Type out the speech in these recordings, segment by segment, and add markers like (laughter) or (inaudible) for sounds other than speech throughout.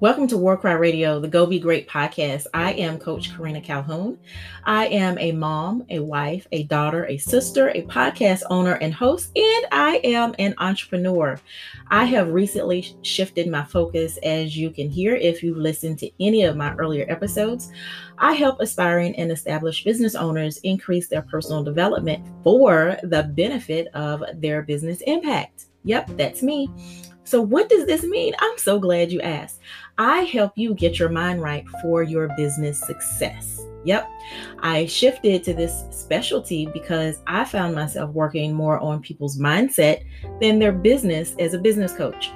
Welcome to War Cry Radio, the Go Be Great podcast. I am Coach Karina Calhoun. I am a mom, a wife, a daughter, a sister, a podcast owner and host, and I am an entrepreneur. I have recently shifted my focus, as you can hear if you've listened to any of my earlier episodes. I help aspiring and established business owners increase their personal development for the benefit of their business impact. Yep, that's me. So, what does this mean? I'm so glad you asked. I help you get your mind right for your business success. Yep, I shifted to this specialty because I found myself working more on people's mindset than their business as a business coach.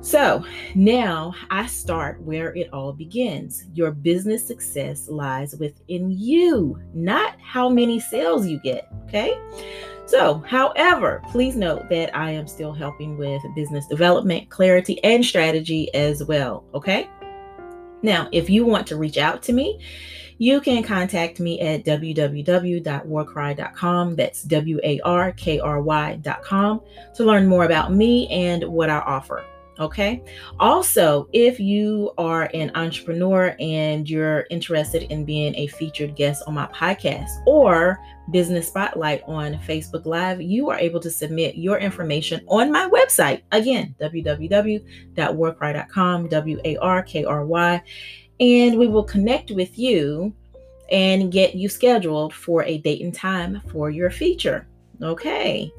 So now I start where it all begins. Your business success lies within you, not how many sales you get. Okay. So, however, please note that I am still helping with business development, clarity, and strategy as well. Okay. Now, if you want to reach out to me, you can contact me at www.warkry.com. That's W A R K R Y.com to learn more about me and what I offer. Okay. Also, if you are an entrepreneur and you're interested in being a featured guest on my podcast or Business Spotlight on Facebook Live, you are able to submit your information on my website. Again, www.warkry.com, W A R K R Y. And we will connect with you and get you scheduled for a date and time for your feature. Okay.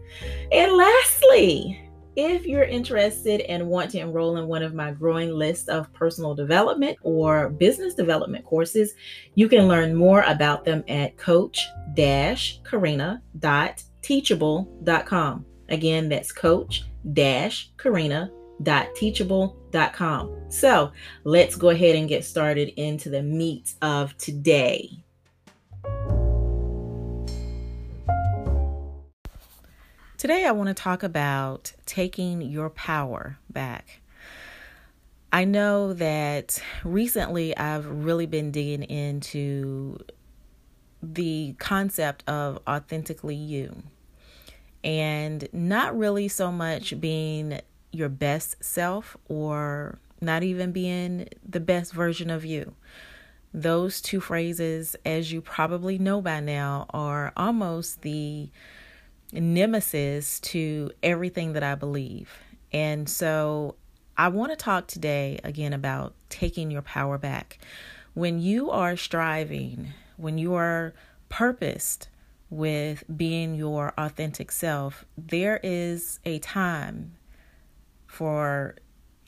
And lastly, if you're interested and want to enroll in one of my growing list of personal development or business development courses, you can learn more about them at coach-karina.teachable.com. Again, that's coach-karina.teachable.com. So let's go ahead and get started into the meat of today. Today, I want to talk about taking your power back. I know that recently I've really been digging into the concept of authentically you and not really so much being your best self or not even being the best version of you. Those two phrases, as you probably know by now, are almost the nemesis to everything that I believe. And so I want to talk today again about taking your power back. When you are striving, when you are purposed with being your authentic self, there is a time for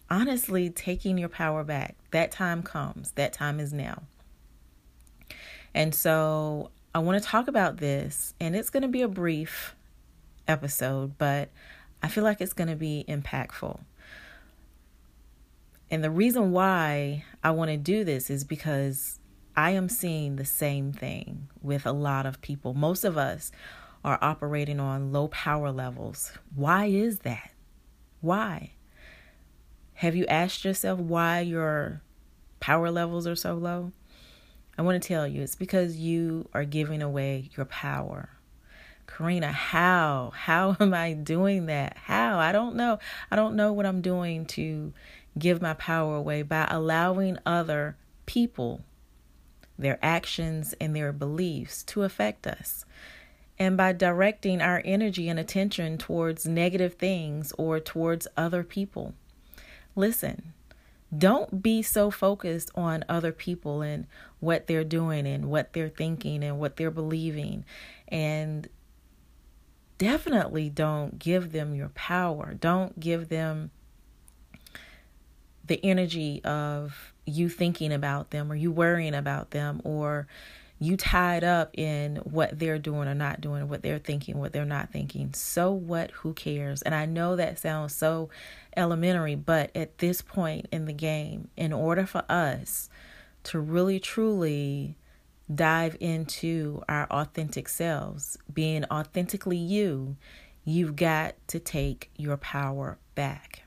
honestly taking your power back. That time comes, that time is now. And so I want to talk about this, and it's going to be a brief episode, but I feel like it's going to be impactful. And the reason why I want to do this is because I am seeing the same thing with a lot of people. Most of us are operating on low power levels. Why is that? Why? Have you asked yourself why your power levels are so low? I want to tell you it's because you are giving away your power. Karina, how? How (laughs) am I doing that? How? I don't know. I don't know what I'm doing to give my power away by allowing other people, their actions, and their beliefs to affect us. And by directing our energy and attention towards negative things or towards other people. Listen, don't be so focused on other people and what they're doing and what they're thinking and what they're believing and definitely don't give them your power. Don't give them the energy of you thinking about them or you worrying about them or you tied up in what they're doing or not doing, what they're thinking, what they're not thinking. So what? Who cares? And I know that sounds so elementary, but at this point in the game, in order for us to really truly dive into our authentic selves, being authentically you, you've got to take your power back.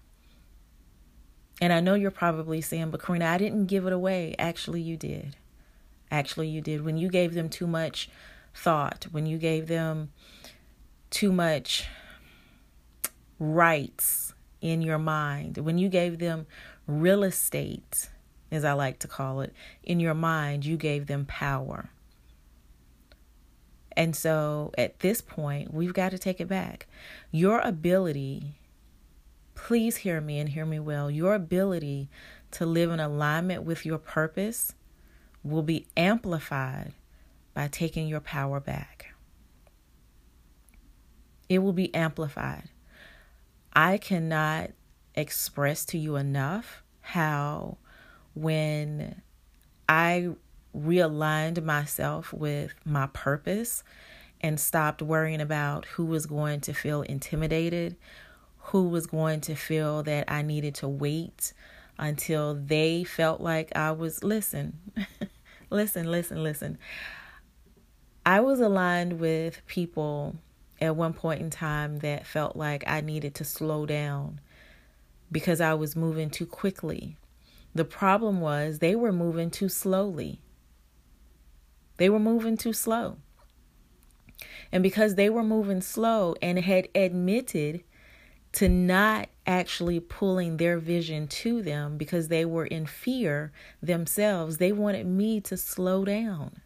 And I know you're probably saying, but Karina, I didn't give it away. Actually, you did. Actually, you did. When you gave them too much thought, when you gave them too much rights in your mind, when you gave them real estate as I like to call it, in your mind, you gave them power. And so at this point, we've got to take it back. Your ability, please hear me and hear me well, your ability to live in alignment with your purpose will be amplified by taking your power back. It will be amplified. I cannot express to you enough how when I realigned myself with my purpose and stopped worrying about who was going to feel intimidated, who was going to feel that I needed to wait until they felt like I was listen. (laughs) listen, listen, listen. I was aligned with people at one point in time that felt like I needed to slow down because I was moving too quickly. The problem was they were moving too slowly. They were moving too slow. And because they were moving slow and had admitted to not actually pulling their vision to them because they were in fear themselves, they wanted me to slow down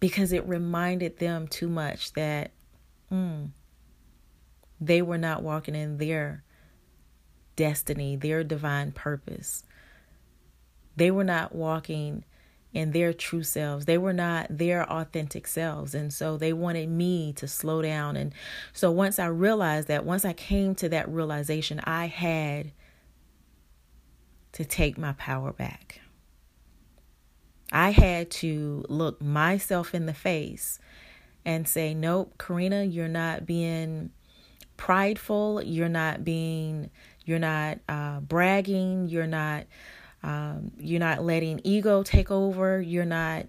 because it reminded them too much that mm, they were not walking in their destiny, their divine purpose. They were not walking in their true selves. They were not their authentic selves. And so they wanted me to slow down. And so once I realized that, once I came to that realization, I had to take my power back. I had to look myself in the face and say, Nope, Karina, you're not being prideful. You're not being, you're not uh, bragging. You're not um, you're not letting ego take over. You're not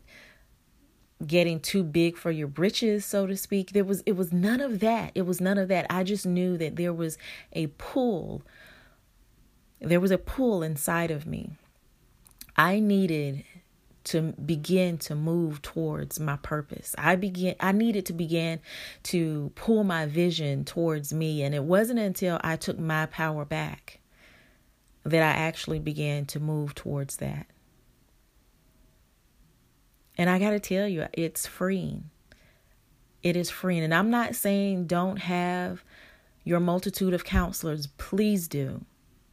getting too big for your britches, so to speak. There was it was none of that. It was none of that. I just knew that there was a pull. There was a pull inside of me. I needed to begin to move towards my purpose. I began I needed to begin to pull my vision towards me and it wasn't until I took my power back that I actually began to move towards that. And I got to tell you, it's freeing. It is freeing. And I'm not saying don't have your multitude of counselors. Please do.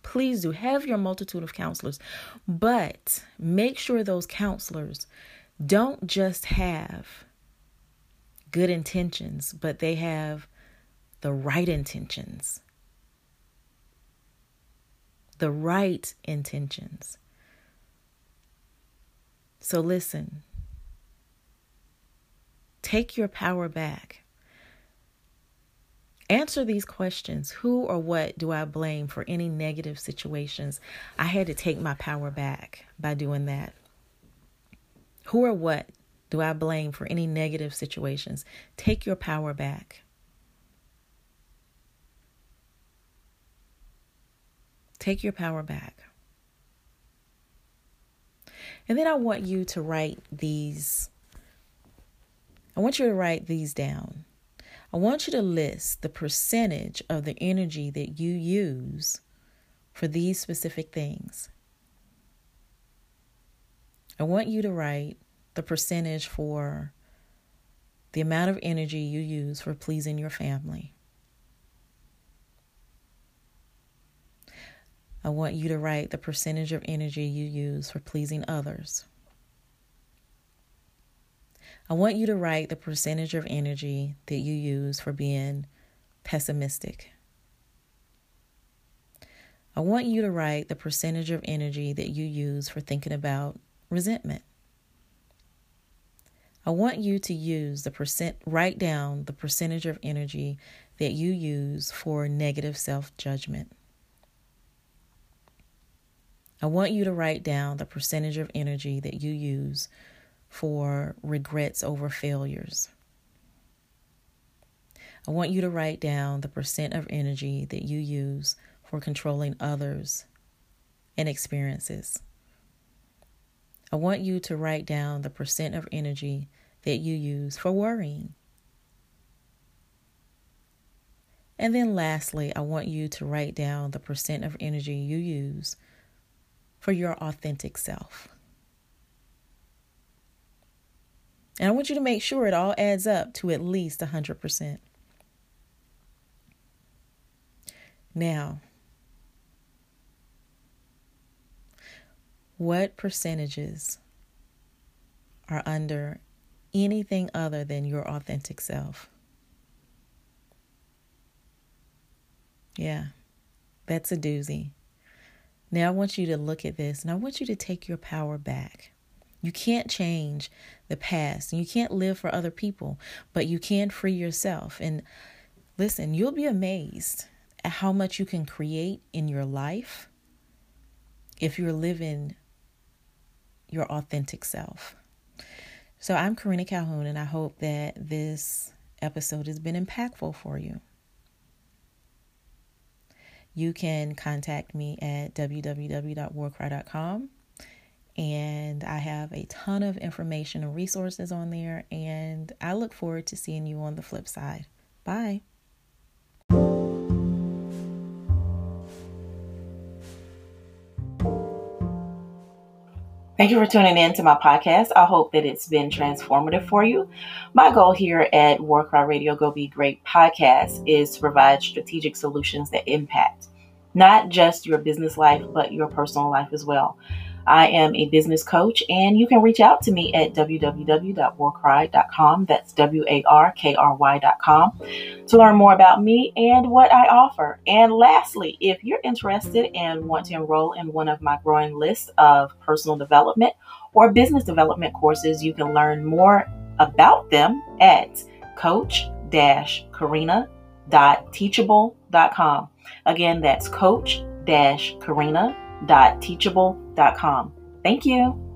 Please do. Have your multitude of counselors. But make sure those counselors don't just have good intentions, but they have the right intentions the right intentions. So listen, take your power back. Answer these questions Who or what do I blame for any negative situations? I had to take my power back by doing that. Who or what do I blame for any negative situations? Take your power back. Take your power back. And then I want you to write these. I want you to write these down. I want you to list the percentage of the energy that you use for these specific things. I want you to write the percentage for the amount of energy you use for pleasing your family. I want you to write the percentage of energy you use for pleasing others. I want you to write the percentage of energy that you use for being pessimistic. I want you to write the percentage of energy that you use for thinking about resentment. I want you to use the percent, write down the percentage of energy that you use for negative self judgment. I want you to write down the percentage of energy that you use for regrets over failures. I want you to write down the percent of energy that you use for controlling others and experiences. I want you to write down the percent of energy that you use for worrying. And then lastly, I want you to write down the percent of energy you use for your authentic self. And I want you to make sure it all adds up to at least 100%. Now, what percentages are under anything other than your authentic self? Yeah, that's a doozy. Now I want you to look at this and I want you to take your power back. You can't change the past and you can't live for other people, but you can free yourself. And listen, you'll be amazed at how much you can create in your life if you're living your authentic self. So I'm Karina Calhoun, and I hope that this episode has been impactful for you. You can contact me at www.warkry.com and I have a ton of information and resources on there. And I look forward to seeing you on the flip side. Bye. Thank you for tuning in to my podcast. I hope that it's been transformative for you. My goal here at Warcry Radio Go Be Great podcast is to provide strategic solutions that impact not just your business life, but your personal life as well. I am a business coach, and you can reach out to me at www.warkry.com. That's W A R K R Y.com to learn more about me and what I offer. And lastly, if you're interested and want to enroll in one of my growing list of personal development or business development courses, you can learn more about them at coach karina.teachable.com. Again, that's coach karina.teachable.com. Thank you.